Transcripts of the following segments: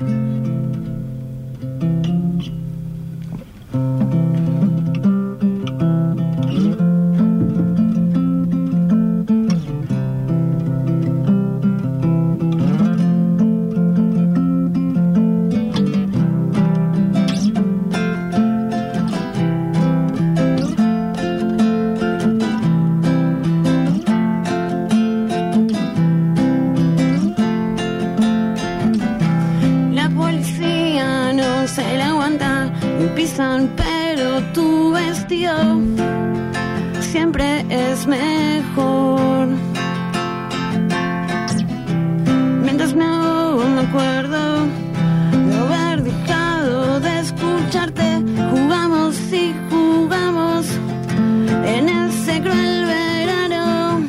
La pisan, pero tu vestido siempre es mejor. Mientras ahogo, me acuerdo de haber dejado de escucharte. Jugamos y jugamos en ese cruel verano.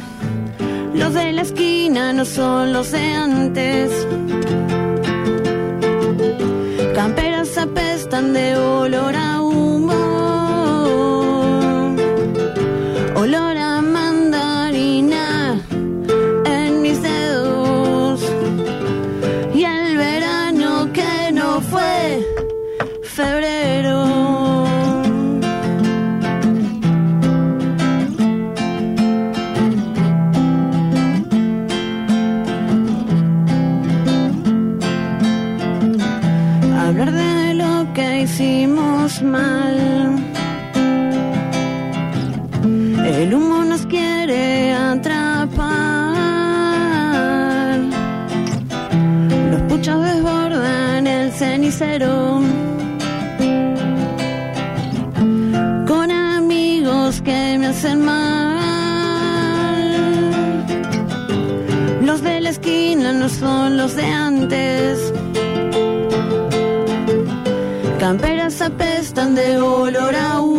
Los de la esquina no son los de antes. Apestan de olor a humo. Olor a mandarina en mis dedos. Y el verano que no fue febrero. hablar de que hicimos mal. El humo nos quiere atrapar. Los puchos desbordan el cenicero. Con amigos que me hacen mal. Los de la esquina no son los de antes. Apestan de olor a.